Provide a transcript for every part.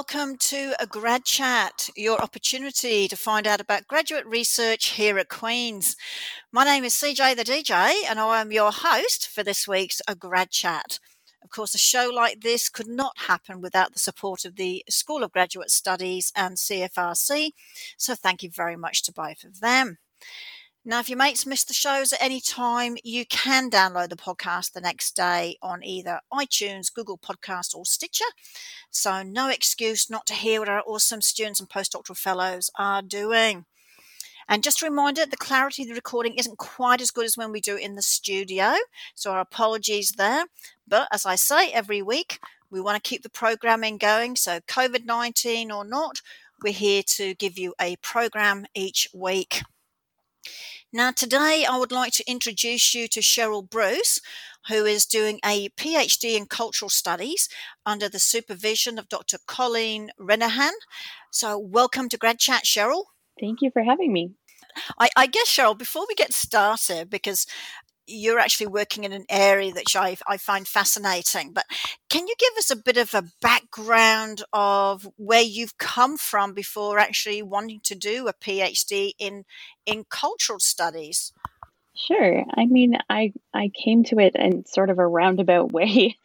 Welcome to a grad chat, your opportunity to find out about graduate research here at Queen's. My name is CJ the DJ and I am your host for this week's a grad chat. Of course, a show like this could not happen without the support of the School of Graduate Studies and CFRC, so thank you very much to both of them. Now, if your mates missed the shows at any time, you can download the podcast the next day on either iTunes, Google Podcast, or Stitcher. So, no excuse not to hear what our awesome students and postdoctoral fellows are doing. And just a reminder, the clarity of the recording isn't quite as good as when we do it in the studio. So, our apologies there. But as I say every week, we want to keep the programming going. So, COVID 19 or not, we're here to give you a program each week. Now, today I would like to introduce you to Cheryl Bruce, who is doing a PhD in cultural studies under the supervision of Dr. Colleen Renihan. So, welcome to Grad Chat, Cheryl. Thank you for having me. I, I, guess, Cheryl, before we get started, because you're actually working in an area that I, I find fascinating. But can you give us a bit of a background of where you've come from before actually wanting to do a PhD in in cultural studies? Sure. I mean, I I came to it in sort of a roundabout way.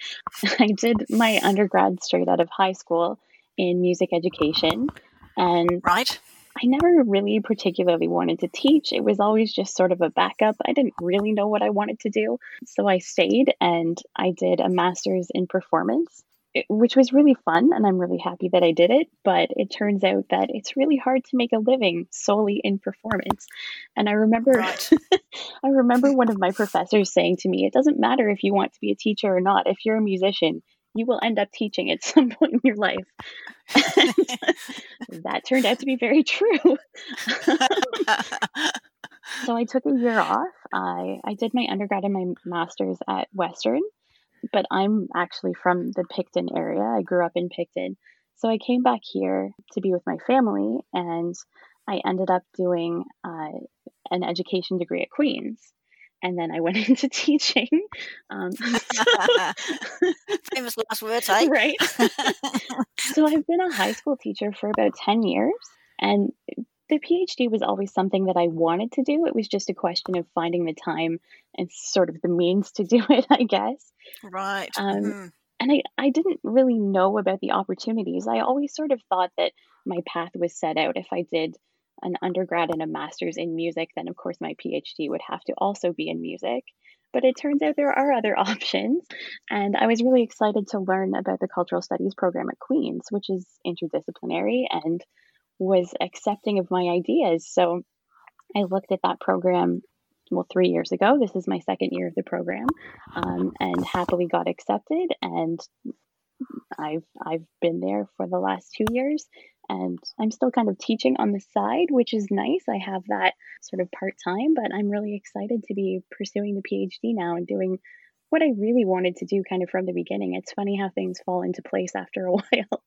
I did my undergrad straight out of high school in music education, and right I never really particularly wanted to teach. It was always just sort of a backup. I didn't really know what I wanted to do. So I stayed and I did a master's in performance, eh, which was really fun. And I'm really happy that I did it. But it turns out that it's really hard to make a living solely in performance. And I remember, right. I remember one of my professors saying to me, it doesn't matter if you want to be a teacher or not. If you're a musician, you will end up teaching at some point in your life. that turned out to be very true. so I took a year off. I, I did my undergrad and my master's at Western, but I'm actually from the Picton area. I grew up in Picton. So I came back here to be with my family, and I ended up doing uh, an education degree at Queen's and then I went into teaching. Um, Famous last words, eh? Right. so I've been a high school teacher for about 10 years, and the PhD was always something that I wanted to do. It was just a question of finding the time and sort of the means to do it, I guess. Right. Um, mm-hmm. And I, I didn't really know about the opportunities. I always sort of thought that my path was set out if I did an undergrad and a master's in music, then of course my PhD would have to also be in music. But it turns out there are other options. And I was really excited to learn about the cultural studies program at Queen's, which is interdisciplinary and was accepting of my ideas. So I looked at that program well three years ago. This is my second year of the program, um, and happily got accepted. And I've I've been there for the last two years, and I'm still kind of teaching on the side, which is nice. I have that sort of part time, but I'm really excited to be pursuing the PhD now and doing what I really wanted to do kind of from the beginning. It's funny how things fall into place after a while.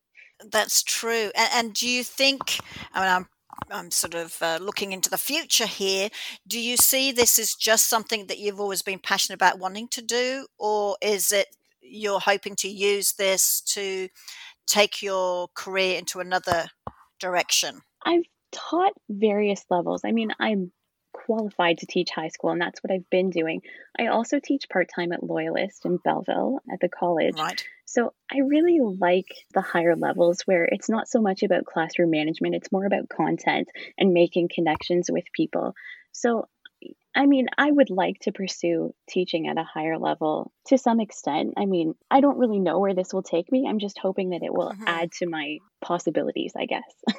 That's true. And, and do you think, I mean, I'm I'm sort of uh, looking into the future here. Do you see this as just something that you've always been passionate about wanting to do, or is it you're hoping to use this to take your career into another direction? I've taught various levels. I mean, I'm qualified to teach high school, and that's what I've been doing. I also teach part time at Loyalist in Belleville at the college. Right. So I really like the higher levels where it's not so much about classroom management, it's more about content and making connections with people. So I mean, I would like to pursue teaching at a higher level to some extent. I mean, I don't really know where this will take me. I'm just hoping that it will mm-hmm. add to my possibilities, I guess.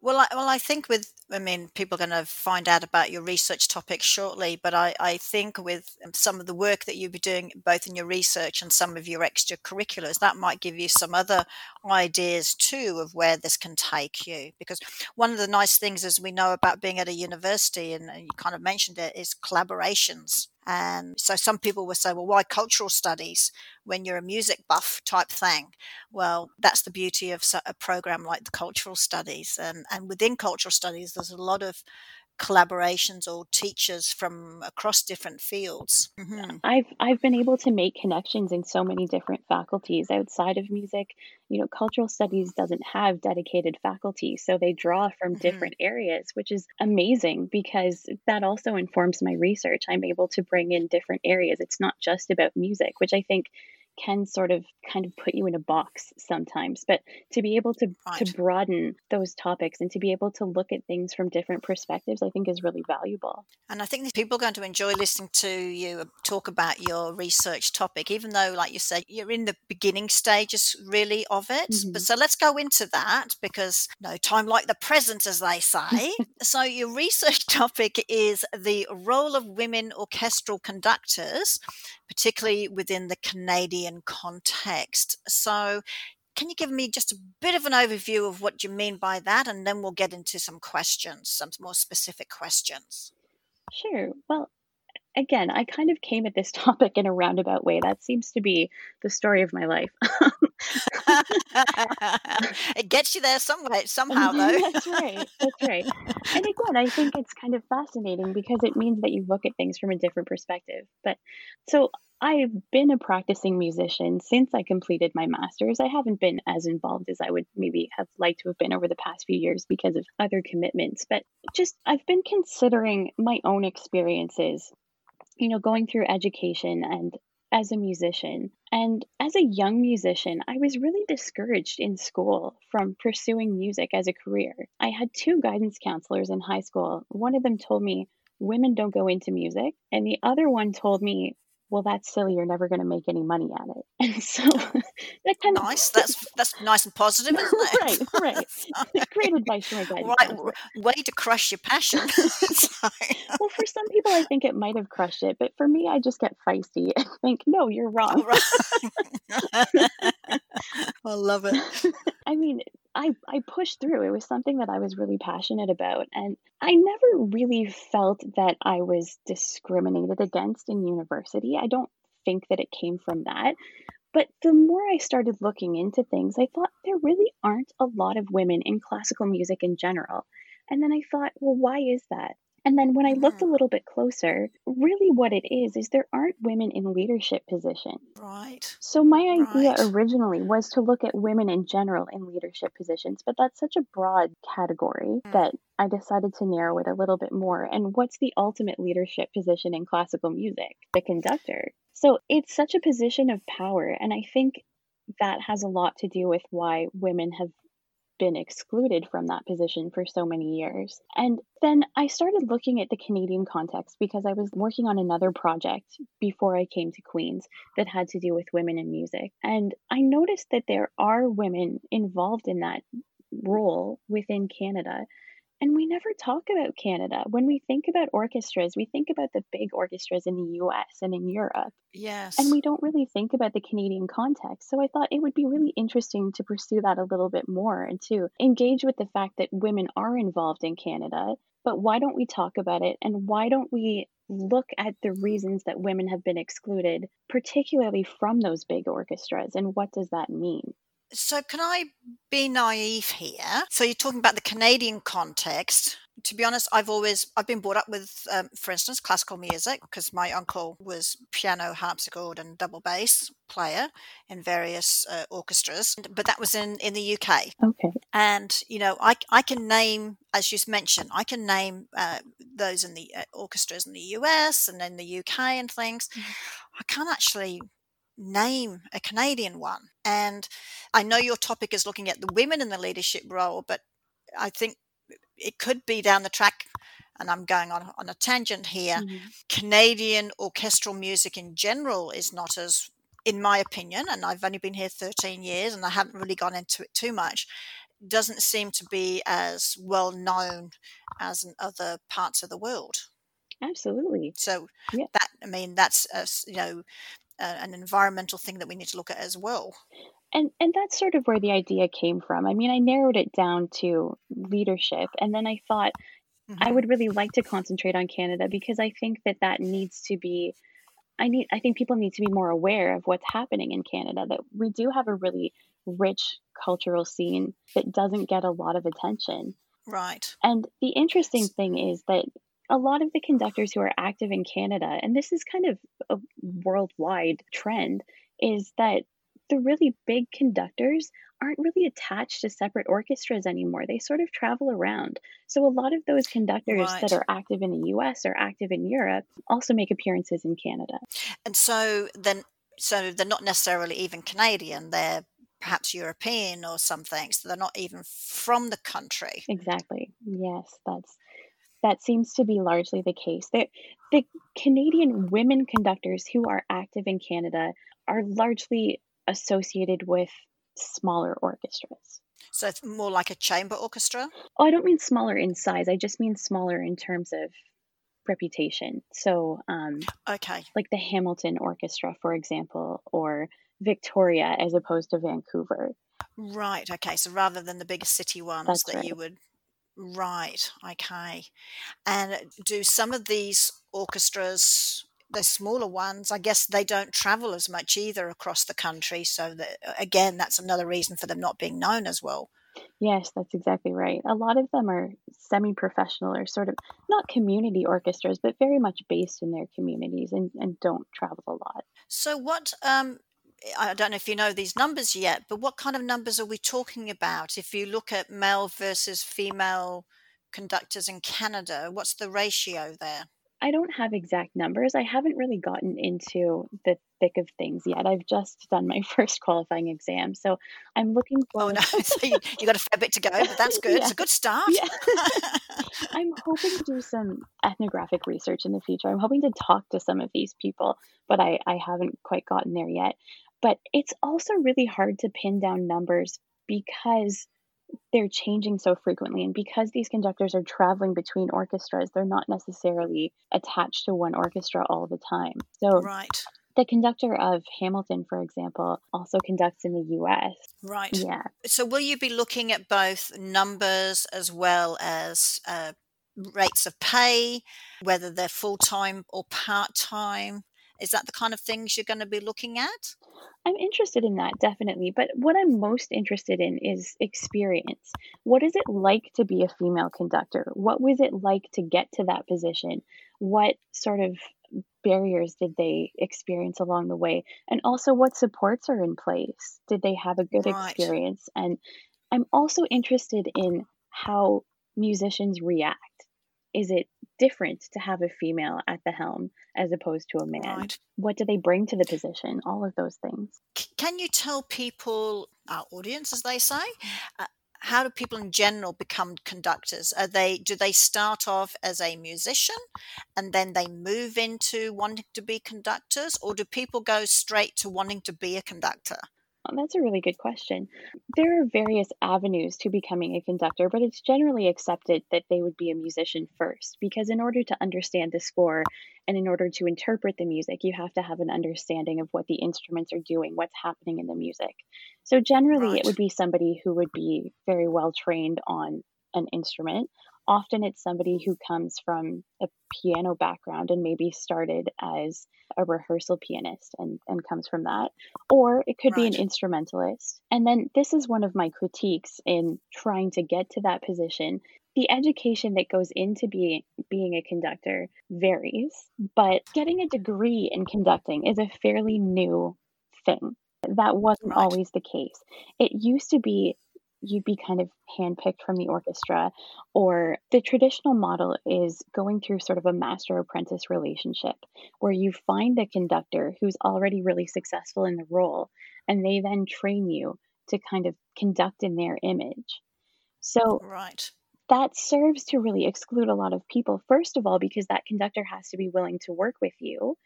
Well, I, well, I think with, I mean, people are going to find out about your research topic shortly, but I, I think with um, some of the work that you'll be doing, both in your research and some of your extracurriculars, that might give you some other ideas too of where this can take you. Because one of the nice things, as we know about being at a university, and you kind of mentioned it, is collaborations. And so some people will say, well, why cultural studies when you're a music buff type thing? Well, that's the beauty of a program like the cultural studies. And, and within cultural studies, there's a lot of collaborations or teachers from across different fields. Mm-hmm. I've I've been able to make connections in so many different faculties outside of music. You know, cultural studies doesn't have dedicated faculty, so they draw from mm-hmm. different areas, which is amazing because that also informs my research. I'm able to bring in different areas. It's not just about music, which I think can sort of kind of put you in a box sometimes but to be able to right. to broaden those topics and to be able to look at things from different perspectives i think is really valuable and i think people are going to enjoy listening to you talk about your research topic even though like you said you're in the beginning stages really of it mm-hmm. but so let's go into that because no time like the present as they say so your research topic is the role of women orchestral conductors particularly within the Canadian context. So, can you give me just a bit of an overview of what you mean by that? And then we'll get into some questions, some more specific questions. Sure. Well, again, I kind of came at this topic in a roundabout way. That seems to be the story of my life. it gets you there some way, somehow, mm-hmm, though. That's right. That's right. And again, I think it's kind of fascinating because it means that you look at things from a different perspective. But so I've been a practicing musician since I completed my master's. I haven't been as involved as I would maybe have liked to have been over the past few years because of other commitments, but just I've been considering my own experiences, you know, going through education and as a musician. And as a young musician, I was really discouraged in school from pursuing music as a career. I had two guidance counselors in high school. One of them told me, women don't go into music. And the other one told me, well, that's silly. You're never going to make any money at it. And so that kind of nice. That's that's nice and positive, isn't it? right, right. Great advice from a guidance right, way to crush your passion. well, for some people, I think it might have crushed it, but for me, I just get feisty and think, no, you're oh, wrong. I oh, love it. I mean, I, I pushed through. It was something that I was really passionate about. And I never really felt that I was discriminated against in university. I don't think that it came from that. But the more I started looking into things, I thought there really aren't a lot of women in classical music in general. And then I thought, well, why is that? And then when I looked a little bit closer, really what it is is there aren't women in leadership positions. Right. So my idea right. originally was to look at women in general in leadership positions, but that's such a broad category mm. that I decided to narrow it a little bit more. And what's the ultimate leadership position in classical music? The conductor. So it's such a position of power. And I think that has a lot to do with why women have been excluded from that position for so many years. And then I started looking at the Canadian context because I was working on another project before I came to Queen's that had to do with women in music. And I noticed that there are women involved in that role within Canada. And we never talk about Canada. When we think about orchestras, we think about the big orchestras in the US and in Europe. Yes. And we don't really think about the Canadian context. So I thought it would be really interesting to pursue that a little bit more and to engage with the fact that women are involved in Canada. But why don't we talk about it? And why don't we look at the reasons that women have been excluded, particularly from those big orchestras? And what does that mean? So, can I be naive here? So, you're talking about the Canadian context. To be honest, I've always I've been brought up with, um, for instance, classical music because my uncle was piano, harpsichord, and double bass player in various uh, orchestras. But that was in in the UK. Okay. And you know, I I can name, as you mentioned, I can name uh, those in the uh, orchestras in the US and in the UK and things. Mm-hmm. I can't actually name a Canadian one. And I know your topic is looking at the women in the leadership role, but I think it could be down the track. And I'm going on, on a tangent here. Mm-hmm. Canadian orchestral music in general is not as, in my opinion, and I've only been here 13 years and I haven't really gone into it too much, doesn't seem to be as well known as in other parts of the world. Absolutely. So yeah. that I mean that's a, you know an environmental thing that we need to look at as well. And and that's sort of where the idea came from. I mean, I narrowed it down to leadership, and then I thought mm-hmm. I would really like to concentrate on Canada because I think that that needs to be. I need. I think people need to be more aware of what's happening in Canada. That we do have a really rich cultural scene that doesn't get a lot of attention. Right. And the interesting thing is that a lot of the conductors who are active in Canada, and this is kind of a worldwide trend, is that the really big conductors aren't really attached to separate orchestras anymore. They sort of travel around. So a lot of those conductors Right. that are active in the US or active in Europe also make appearances in Canada. And so then, so they're not necessarily even Canadian. They're perhaps European or something. So they're not even from the country. Exactly. Yes, that's that seems to be largely the case. The, the Canadian women conductors who are active in Canada are largely associated with smaller orchestras. So it's more like a chamber orchestra. Oh, I don't mean smaller in size. I just mean smaller in terms of reputation. So, um, Okay. like the Hamilton Orchestra, for example, or Victoria as opposed to Vancouver. Right. Okay. So rather than the bigger city ones That's that right. you would. Right. Okay. And do some of these orchestras, the smaller ones, I guess they don't travel as much either across the country. So that again, that's another reason for them not being known as well. Yes, that's exactly right. A lot of them are semi professional or sort of not community orchestras, but very much based in their communities and, and don't travel a lot. So what? Um, I don't know if you know these numbers yet, but what kind of numbers are we talking about? If you look at male versus female conductors in Canada, what's the ratio there? I don't have exact numbers. I haven't really gotten into the thick of things yet. I've just done my first qualifying exam. So I'm looking Oh no, so you, you got a fair bit to go, but that's good. It's a good start. Yeah. I'm hoping to do some ethnographic research in the future. I'm hoping to talk to some of these people, but I, I haven't quite gotten there yet. But it's also really hard to pin down numbers because they're changing so frequently. And because these conductors are traveling between orchestras, they're not necessarily attached to one orchestra all the time. So right, the conductor of Hamilton, for example, also conducts in the US. right. Yeah. So will you be looking at both numbers as well as uh, rates of pay, whether they're full time or part time? Is that the kind of things you're going to be looking at? I'm interested in that, definitely. But what I'm most interested in is experience. What is it like to be a female conductor? What was it like to get to that position? What sort of barriers did they experience along the way? And also, what supports are in place? Did they have a good Right. experience? And I'm also interested in how musicians react. Is it different to have a female at the helm as opposed to a man? Right. What do they bring to the position? All of those things. C- Can you tell people, our audience, as they say, uh, how do people in general become conductors? Are they do they start off as a musician and then they move into wanting to be conductors, or do people go straight to wanting to be a conductor? Oh, That's a really good question. There are various avenues to becoming a conductor, but it's generally accepted that they would be a musician first because, in order to understand the score and in order to interpret the music, you have to have an understanding of what the instruments are doing, what's happening in the music. So, generally, Right. it would be somebody who would be very well trained on an instrument. Often, it's somebody who comes from a piano background and maybe started as a rehearsal pianist and, and comes from that or it could be an instrumentalist. And then this is one of my critiques in trying to get to that position. The education that goes into being being a conductor varies, but getting a degree in conducting is a fairly new thing. That wasn't Right. always the case. It used to be you'd be kind of handpicked from the orchestra, or the traditional model is going through sort of a master apprentice relationship where you find the conductor who's already really successful in the role and they then train you to kind of conduct in their image. So Right. that serves to really exclude a lot of people, first of all, because that conductor has to be willing to work with you.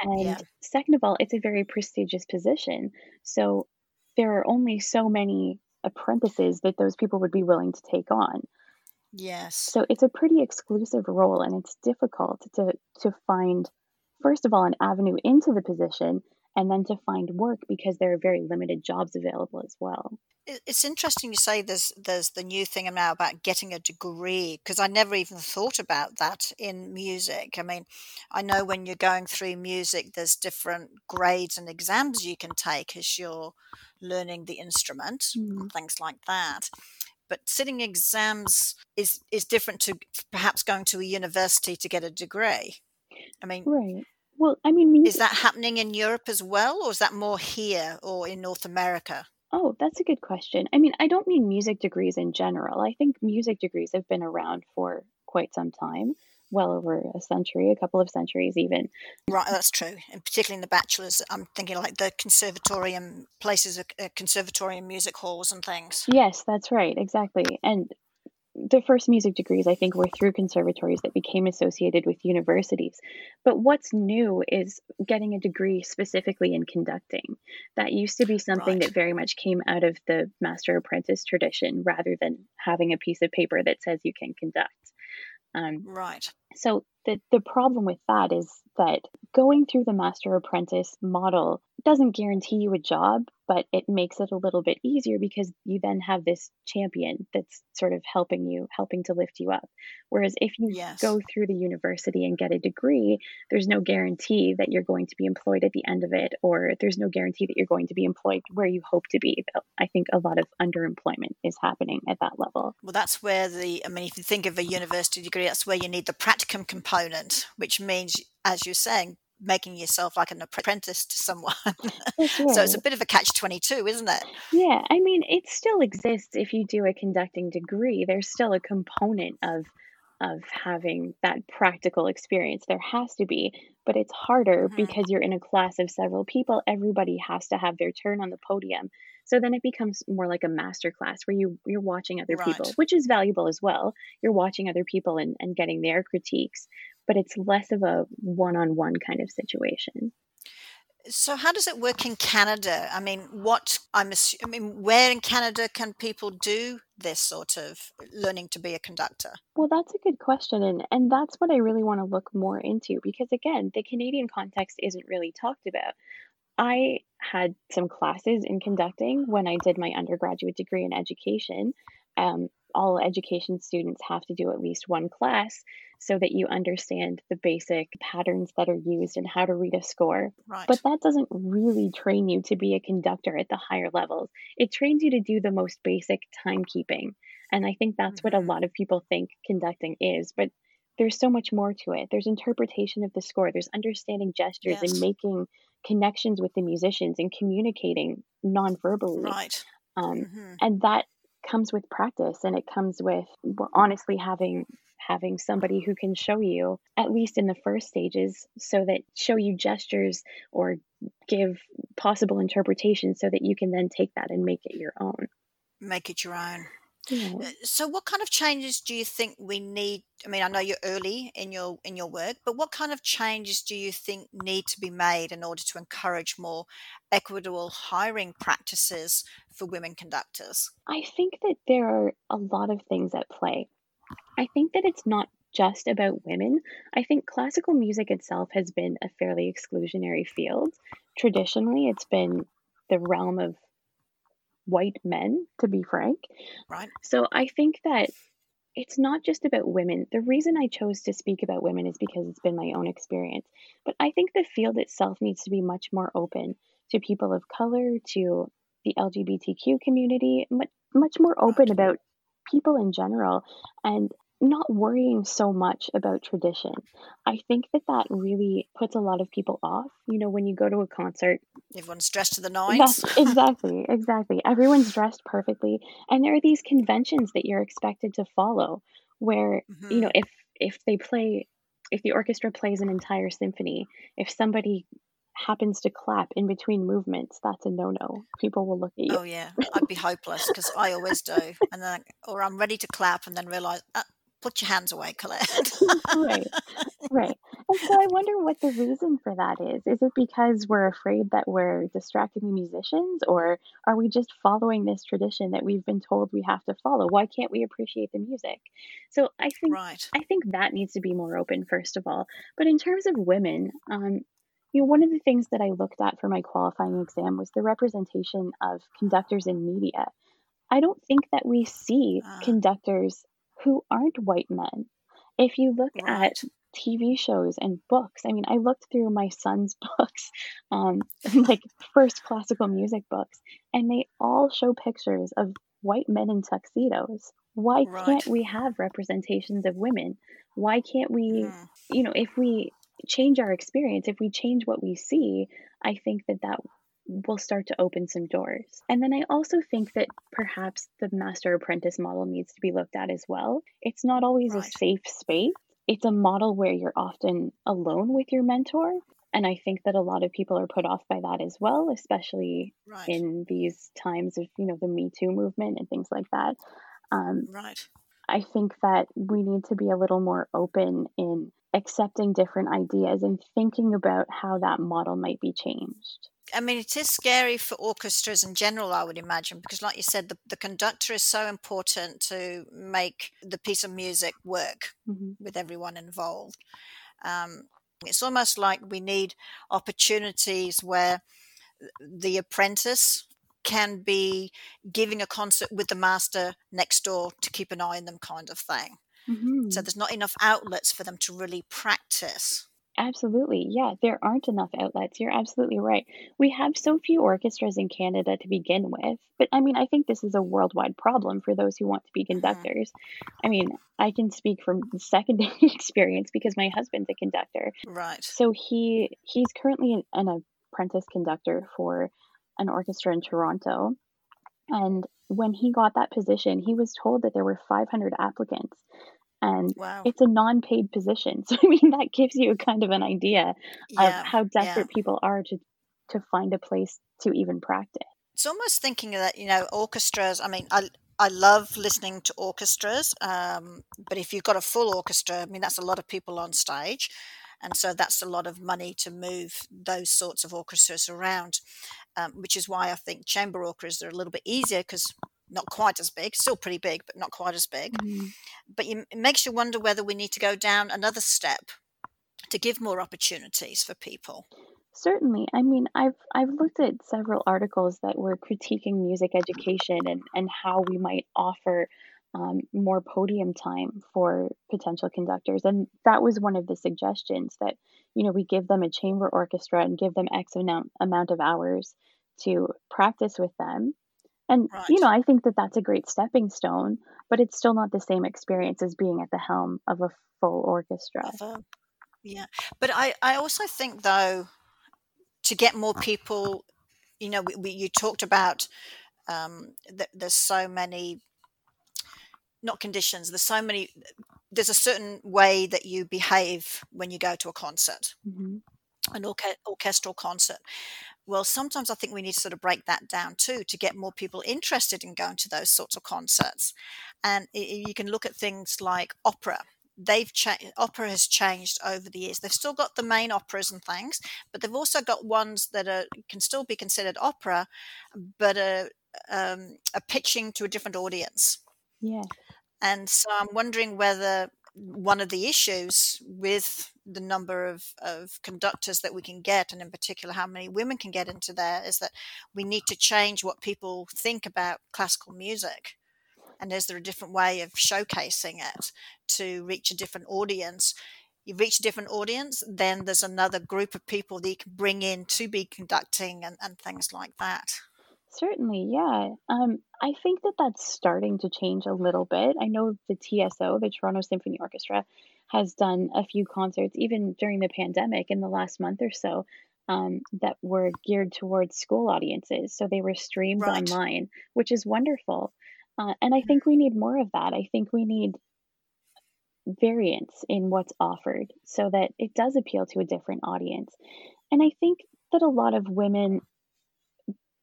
And Yeah. second of all, it's a very prestigious position. So there are only so many apprentices that those people would be willing to take on. Yes. So it's a pretty exclusive role and it's difficult to to find first of all an avenue into the position and then to find work because there are very limited jobs available as well. It's interesting you say there's there's the new thing now about getting a degree because I never even thought about that in music. I mean, I know when you're going through music, there's different grades and exams you can take as you're learning the instrument Mm. things like that. but sitting exams is is different to perhaps going to a university to get a degree. I mean, right. Well, I mean, music- is that happening in Europe as well, or is that more here or in North America? Oh, that's a good question. I mean, I don't mean music degrees in general. I think music degrees have been around for quite some time, well over a century, a couple of centuries even. Right, that's true. And particularly in the bachelor's, I'm thinking like the conservatorium places, uh, conservatorium music halls and things. Yes, that's right, exactly. And the first music degrees, I think, were through conservatories that became associated with universities. But what's new is getting a degree specifically in conducting. That used to be something right. that very much came out of the master apprentice tradition rather than having a piece of paper that says you can conduct. Um, right. So the, the problem with that is that going through the master apprentice model doesn't guarantee you a job, but it makes it a little bit easier because you then have this champion that's sort of helping you, helping to lift you up. Whereas if you yes. go through the university and get a degree, there's no guarantee that you're going to be employed at the end of it, or there's no guarantee that you're going to be employed where you hope to be. I think a lot of underemployment is happening at that level. Well, that's where the, I mean, if you think of a university degree, that's where you need the practicum component, which means, as you're saying, making yourself like an apprentice to someone. so it's a bit of a catch 22, isn't it? Yeah, I mean, it still exists if you do a conducting degree. There's still a component of of having that practical experience. There has to be, but it's harder mm-hmm. because you're in a class of several people. Everybody has to have their turn on the podium. So then it becomes more like a master class where you you're watching other right. people, which is valuable as well. You're watching other people and, and getting their critiques, but it's less of a one-on-one kind of situation. So, how does it work in Canada? I mean, what I'm I mean, where in Canada can people do this sort of learning to be a conductor? Well, that's a good question, and and that's what I really want to look more into because again, the Canadian context isn't really talked about. I had some classes in conducting when I did my undergraduate degree in education. Um, all education students have to do at least one class so that you understand the basic patterns that are used and how to read a score. Right. But that doesn't really train you to be a conductor at the higher levels. It trains you to do the most basic timekeeping. And I think that's mm-hmm. what a mm-hmm. lot of people think conducting is. But there's so much more to it. There's interpretation of the score, there's understanding gestures yes. and making connections with the musicians and communicating non-verbally. Right. Um, mm-hmm. And that comes with practice and it comes with honestly having having somebody who can show you at least in the first stages so that show you gestures or give possible interpretations so that you can then take that and make it your own. Make it your own yeah. Uh, so what kind of changes do you think we need i mean i know you're early in your in your work but what kind of changes do you think need to be made in order to encourage more equitable hiring practices for women conductors? I think that there are a lot of things at play. I think that it's not just about women. I think classical music itself has been a fairly exclusionary field. Traditionally it's been the realm of white men, to be frank. Right. So I think that it's not just about women. The reason I chose to speak about women is because it's been my own experience. But I think the field itself needs to be much more open to people of color, to the LGBTQ community, much, much more open about people in general. And not worrying so much about tradition. I think that that really puts a lot of people off. You know, when you go to a concert, everyone's dressed to the nines. exactly, exactly. Everyone's dressed perfectly, and there are these conventions that you're expected to follow. Where mm-hmm. you know, if if they play, if the orchestra plays an entire symphony, if somebody happens to clap in between movements, that's a no no. People will look at you. Oh yeah, I'd be hopeless because I always do, and then or I'm ready to clap and then realize uh, put your hands away, Colette. right, right. And so I wonder what the reason for that is. Is it because we're afraid that we're distracting the musicians, or are we just following this tradition that we've been told we have to follow? Why can't we appreciate the music? So I think right. I think that needs to be more open, first of all. But in terms of women, um, you know, one of the things that I looked at for my qualifying exam was the representation of conductors in media. I don't think that we see uh. conductors who aren't white men. If you look right. at TV shows and books. I mean, I looked through my son's books, um, like first classical music books, and they all show pictures of white men in tuxedos. Why Right. can't we have representations of women? Why can't we, Mm. you know, if we change our experience, if we change what we see, I think that that will start to open some doors. And then I also think that perhaps the master apprentice model needs to be looked at as well. It's not always a safe space. It's a model where you're often alone with your mentor. And I think that a lot of people are put off by that as well, especially Right. in these times of, you know, the Me Too movement and things like that. Um, Right. I think that we need to be a little more open in accepting different ideas and thinking about how that model might be changed. I mean, it is scary for orchestras in general, I would imagine, because, like you said, the, the conductor is so important to make the piece of music work hmm with everyone involved. Um, it's almost like we need opportunities where the apprentice can be giving a concert with the master next door to keep an eye on them, kind of thing. hmm So there's not enough outlets for them to really practice. Absolutely. Yeah, there aren't enough outlets. You're absolutely right. We have so few orchestras in Canada to begin with. But I mean, I think this is a worldwide problem for those who want to be Mhm. conductors. I mean, I can speak from secondary experience because my husband's a conductor. Right. So he he's currently an, an apprentice conductor for an orchestra in Toronto. And when he got that position, he was told that there were 500 applicants. And Wow. it's a non-paid position. So I mean that gives you kind of an idea of Yeah. how Yeah. desperate people are to to find a place to even practice. It's almost thinking that, you know, orchestras, I mean, I, I love listening to orchestras, um, but if you've got a full orchestra, I mean, that's a lot of people on stage. And so that's a lot of money to move those sorts of orchestras around, um, which is why I think chamber orchestras are a little bit easier because not quite as big, still pretty big, but not quite as big. Mhm. But you, it makes you wonder whether we need to go down another step to give more opportunities for people. Certainly. I mean, I've I've looked at several articles that were critiquing music education and, and how we might offer um, more podium time for potential conductors. And that was one of the suggestions that, you know, we give them a chamber orchestra and give them X amount, amount of hours to practice with them. And, you know, I think that that's a great stepping stone, but it's still not the same experience as being at the helm of a full orchestra. A, yeah. But I, I also think, though, to get more people, you know, we, we, you talked about um, that there's so many, not conditions, there's so many, there's a certain way that you behave when you go to a concert, hmm an orche- orchestral concert. Well, sometimes I think we need to sort of break that down too to get more people interested in going to those sorts of concerts. And you can look at things like opera. They've changed. Opera has changed over the years. They've still got the main operas and things, but they've also got ones that are can still be considered opera, but are, um, are pitching to a different audience. Yeah. And so I'm wondering whether one of the issues with the number of, of conductors that we can get, and in particular how many women can get into there, is that we need to change what people think about classical music. And is there a different way of showcasing it to reach a different audience? You reach a different audience, then there's another group of people that you can bring in to be conducting and, and things like that. Certainly, yeah. Um, I think that that's starting to change a little bit. I know the TSO, the Toronto Symphony Orchestra, has done a few concerts, even during the pandemic in the last month or so, um, that were geared towards school audiences. So they were streamed Right. online, which is wonderful. Uh, and I think we need more of that. I think we need variance in what's offered so that it does appeal to a different audience. And I think that a lot of women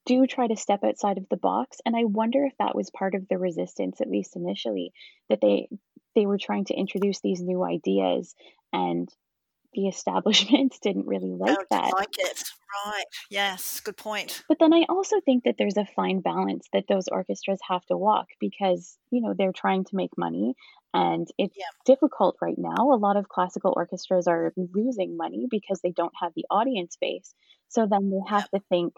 do try to step outside of the box and i wonder if that was part of the resistance at least initially that they they were trying to introduce these new ideas and the establishments didn't really Oh, like that like it. Right. Yes. Good point. but then i also think that there's a fine balance that those orchestras have to walk because you know they're trying to make money and it's Yeah. difficult right now a lot of classical orchestras are losing money because they don't have the audience base so then they have to think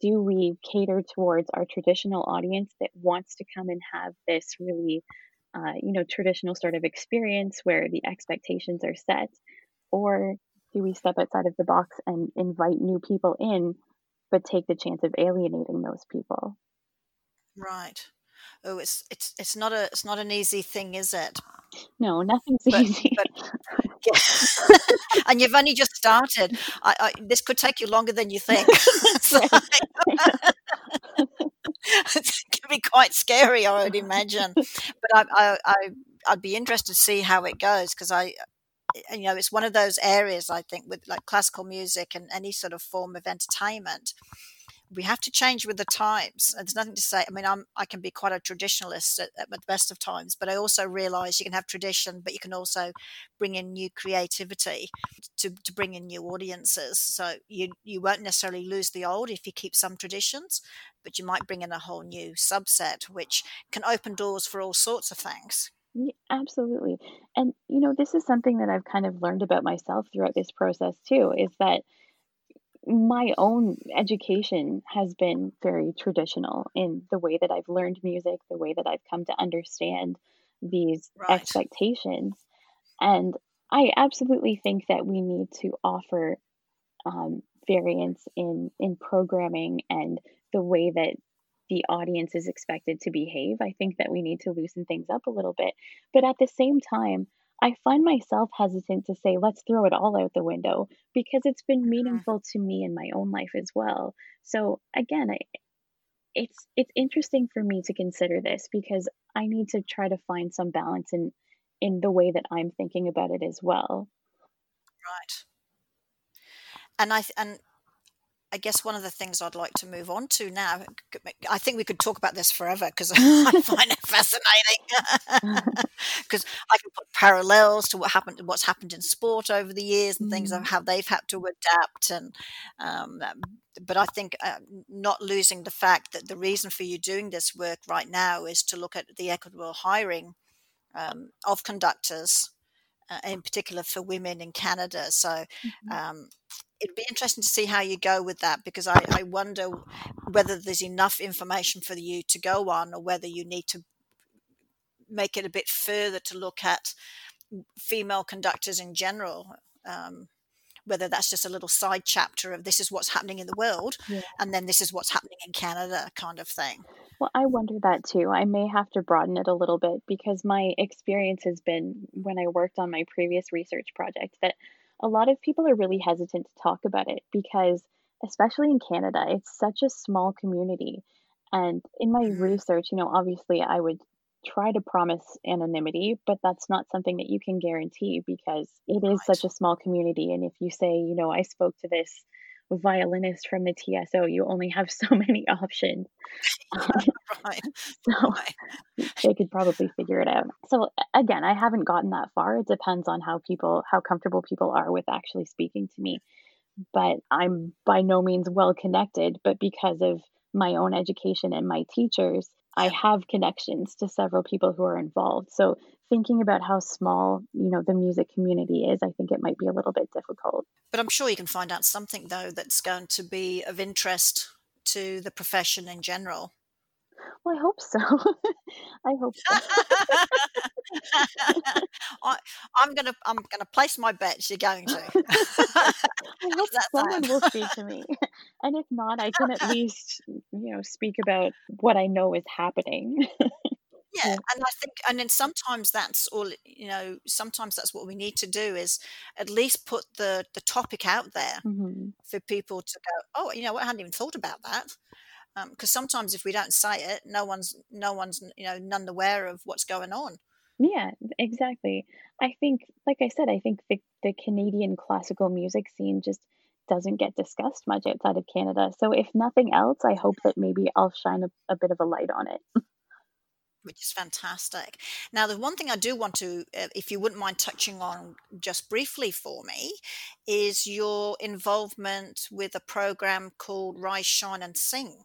do we cater towards our traditional audience that wants to come and have this really uh, you know traditional sort of experience where the expectations are set Or do we step outside of the box and invite new people in, but take the chance of alienating those people? Right. Oh, it's it's it's not a it's not an easy thing, is it? No, nothing's but, easy. But. and you've only just started. I, I, this could take you longer than you think. it can be quite scary, I would imagine. But I, I, I I'd be interested to see how it goes because I, you know, it's one of those areas I think with like classical music and any sort of form of entertainment we have to change with the times. And there's nothing to say. I mean, I'm I can be quite a traditionalist at, at the best of times, but I also realize you can have tradition, but you can also bring in new creativity to, to bring in new audiences. So you you won't necessarily lose the old if you keep some traditions, but you might bring in a whole new subset, which can open doors for all sorts of things. Yeah, absolutely. And you know, this is something that I've kind of learned about myself throughout this process too, is that my own education has been very traditional in the way that I've learned music, the way that I've come to understand these right. expectations. And I absolutely think that we need to offer um, variance in in programming and the way that the audience is expected to behave. I think that we need to loosen things up a little bit. But at the same time, I find myself hesitant to say, let's throw it all out the window because it's been mm-hmm. meaningful to me in my own life as well. So again, I, it's it's interesting for me to consider this because I need to try to find some balance in in the way that I'm thinking about it as well. Right. And I and I guess one of the things I'd like to move on to now, I think we could talk about this forever because I find it fascinating. Because I can put parallels to what happened, what's happened in sport over the years, and things of mm. how they've had to adapt. And um, um, but I think uh, not losing the fact that the reason for you doing this work right now is to look at the equitable hiring um, of conductors, uh, in particular for women in Canada. So. Mm-hmm. Um, it'd be interesting to see how you go with that because I, I wonder whether there's enough information for you to go on or whether you need to make it a bit further to look at female conductors in general. Um, whether that's just a little side chapter of this is what's happening in the world yeah. and then this is what's happening in Canada kind of thing. Well, I wonder that too. I may have to broaden it a little bit because my experience has been when I worked on my previous research project that a lot of people are really hesitant to talk about it because, especially in Canada, it's such a small community. And in my mm-hmm. research, you know, obviously I would try to promise anonymity, but that's not something that you can guarantee because it is right. such a small community. And if you say, you know, I spoke to this violinist from the TSO, you only have so many options. right. so right. they could probably figure it out. So again, I haven't gotten that far. It depends on how people, how comfortable people are with actually speaking to me. But I'm by no means well connected, but because of my own education and my teachers, I have connections to several people who are involved. So thinking about how small, you know, the music community is, I think it might be a little bit difficult. But I'm sure you can find out something though that's going to be of interest to the profession in general. Well, I hope so. I hope so. I, am gonna I'm gonna place my bets. You're going to. I hope someone will speak to me, and if not, I can at least you know speak about what I know is happening. yeah, and I think, and then sometimes that's all. You know, sometimes that's what we need to do is at least put the the topic out there mm-hmm. for people to go. Oh, you know? I hadn't even thought about that because um, sometimes if we don't say it, no one's no one's you know none aware of what's going on. Yeah, exactly. I think, like I said, I think the the Canadian classical music scene just doesn't get discussed much outside of Canada. So if nothing else, I hope that maybe I'll shine a, a bit of a light on it. Which is fantastic. Now, the one thing I do want to, uh, if you wouldn't mind touching on just briefly for me, is your involvement with a program called Rise, Shine, and Sing.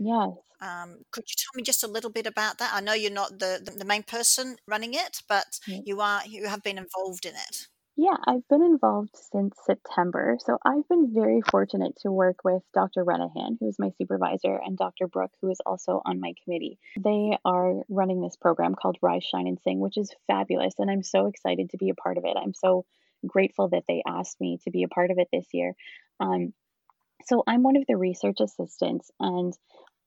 Yes. Um, could you tell me just a little bit about that? I know you're not the, the, the main person running it, but you are you have been involved in it. Yeah, I've been involved since September. So I've been very fortunate to work with Dr. Renihan, who's my supervisor, and Dr. Brook, who is also on my committee. They are running this program called Rise, Shine, and Sing, which is fabulous. And I'm so excited to be a part of it. I'm so grateful that they asked me to be a part of it this year. Um, so I'm one of the research assistants, and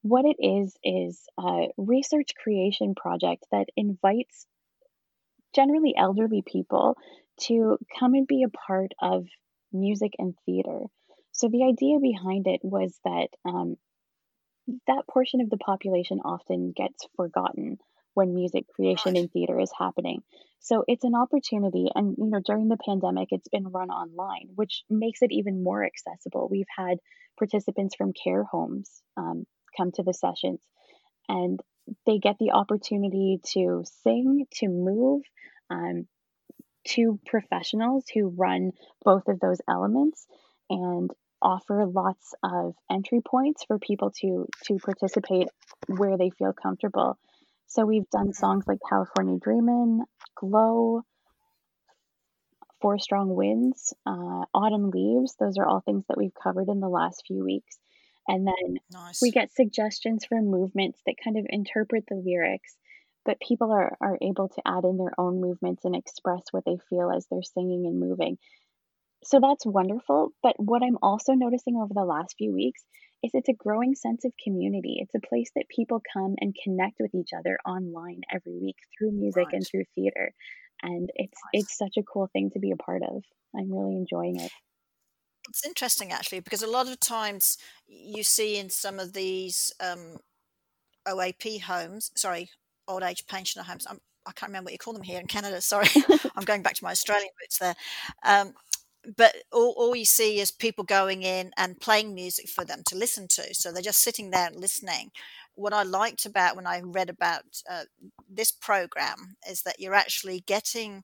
what it is is a research creation project that invites generally elderly people to come and be a part of music and theater. So the idea behind it was that um, that portion of the population often gets forgotten when music creation and theater is happening. So it's an opportunity, and you know, during the pandemic, it's been run online, which makes it even more accessible. We've had participants from care homes um, come to the sessions, and they get the opportunity to sing, to move. Um, to professionals who run both of those elements and offer lots of entry points for people to to participate where they feel comfortable. So we've done songs like California Dreamin', Glow, Four Strong Winds, uh, Autumn Leaves. Those are all things that we've covered in the last few weeks. And then we get suggestions for movements that kind of interpret the lyrics, but people are, are able to add in their own movements and express what they feel as they're singing and moving. So that's wonderful. But what I'm also noticing over the last few weeks is it's a growing sense of community. It's a place that people come and connect with each other online every week through music and through theater. And it's Nice. it's such a cool thing to be a part of. I'm really enjoying it. It's interesting actually because a lot of times you see in some of these um, OAP homes, sorry, old age pensioner homes. I'm, I can't remember what you call them here in Canada. Sorry, I'm going back to my Australian roots there. Um, but all, all you see is people going in and playing music for them to listen to. So they're just sitting there and listening. What I liked about when I read about uh, this program is that you're actually getting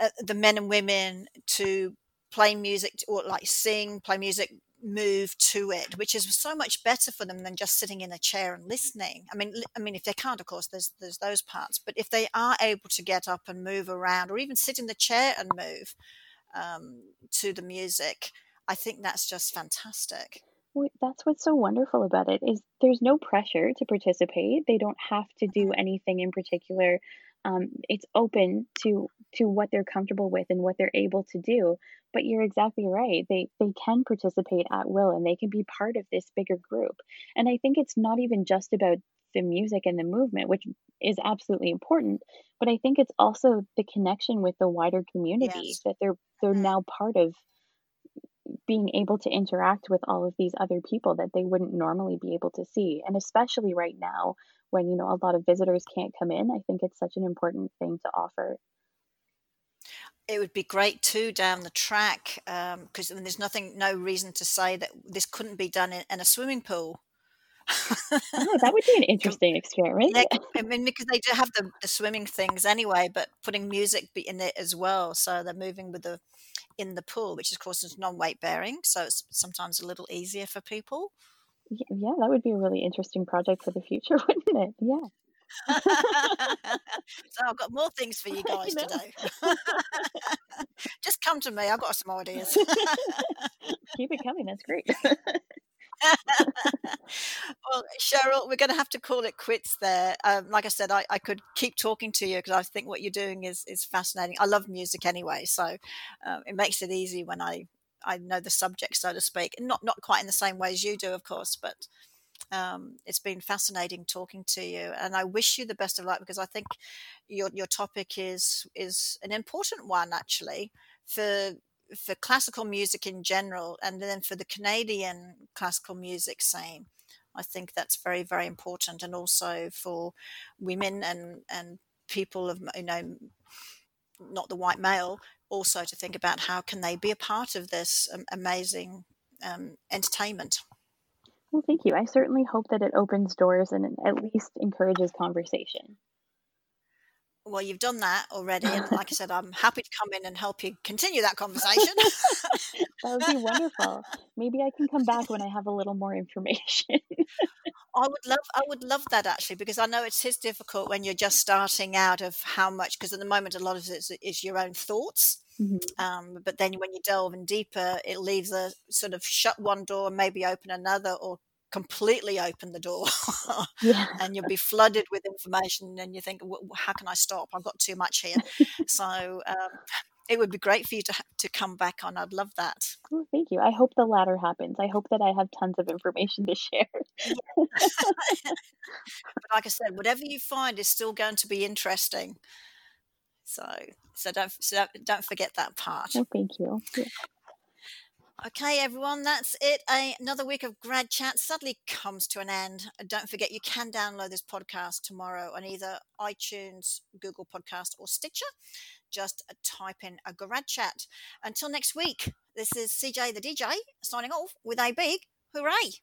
uh, the men and women to play music or like sing, play music, move to it, which is so much better for them than just sitting in a chair and listening. I mean, I mean, if they can't, of course, there's there's those parts. But if they are able to get up and move around, or even sit in the chair and move um, to the music, I think that's just fantastic. That's what's so wonderful about it is there's no pressure to participate. They don't have to do Mhm. anything in particular. Um, it's open to to what they're comfortable with and what they're able to do. But you're exactly right. They they can participate at will and they can be part of this bigger group. And I think it's not even just about the music and the movement, which is absolutely important, but I think it's also the connection with the wider community Yes. that they're they're Mm. now part of being able to interact with all of these other people that they wouldn't normally be able to see. And especially right now when, you know, a lot of visitors can't come in, I think it's such an important thing to offer. It would be great too down the track um, because there's nothing, no reason to say that this couldn't be done in, in a swimming pool. Oh, that would be an interesting experiment. Yeah, I mean, because they do have the, the swimming things anyway, but putting music in it as well, so they're moving with the in the pool, which of course is non-weight bearing, so it's sometimes a little easier for people. Yeah, that would be a really interesting project for the future, wouldn't it? Yeah. so I've got more things for you guys to do. Just come to me, I've got some ideas. Keep it coming. That's great. well, Cheryl, we're going to have to call it quits there. Um, like I said, I, I could keep talking to you because I think what you're doing is is fascinating. I love music anyway, so um, it makes it easy when I I know the subject, so to speak. Not not quite in the same way as you do, of course, but um, it's been fascinating talking to you, and I wish you the best of luck because I think your your topic is is an important one actually for for classical music in general, and then for the Canadian classical music scene. I think that's very very important, and also for women and and people of you know not the white male also to think about how can they be a part of this um, amazing um, entertainment. Well, thank you. I certainly hope that it opens doors and at least encourages conversation. Well, you've done that already, and like I said, I'm happy to come in and help you continue that conversation. That would be wonderful. Maybe I can come back when I have a little more information. I would love, I would love that actually, because I know it is difficult when you're just starting out of how much, because at the moment a lot of it is, is your own thoughts. Mhm. Um, but then when you delve in deeper, it leaves a sort of shut one door, and maybe open another, or completely open the door, Yeah. and you'll be flooded with information. And you think, "Wh- wh- how can I stop? I've got too much here. So um, it would be great for you to to come back on. I'd love that. Oh, thank you. I hope the latter happens. I hope that I have tons of information to share. but like I said, whatever you find is still going to be interesting. So, so don't so don't forget that part. Oh, thank you. Yeah. Okay, everyone, that's it. A, another week of Grad Chat suddenly comes to an end. And don't forget, you can download this podcast tomorrow on either iTunes, Google Podcast, or Stitcher. Just uh, type in a Grad Chat. Until next week, this is CJ the DJ signing off with a big hooray.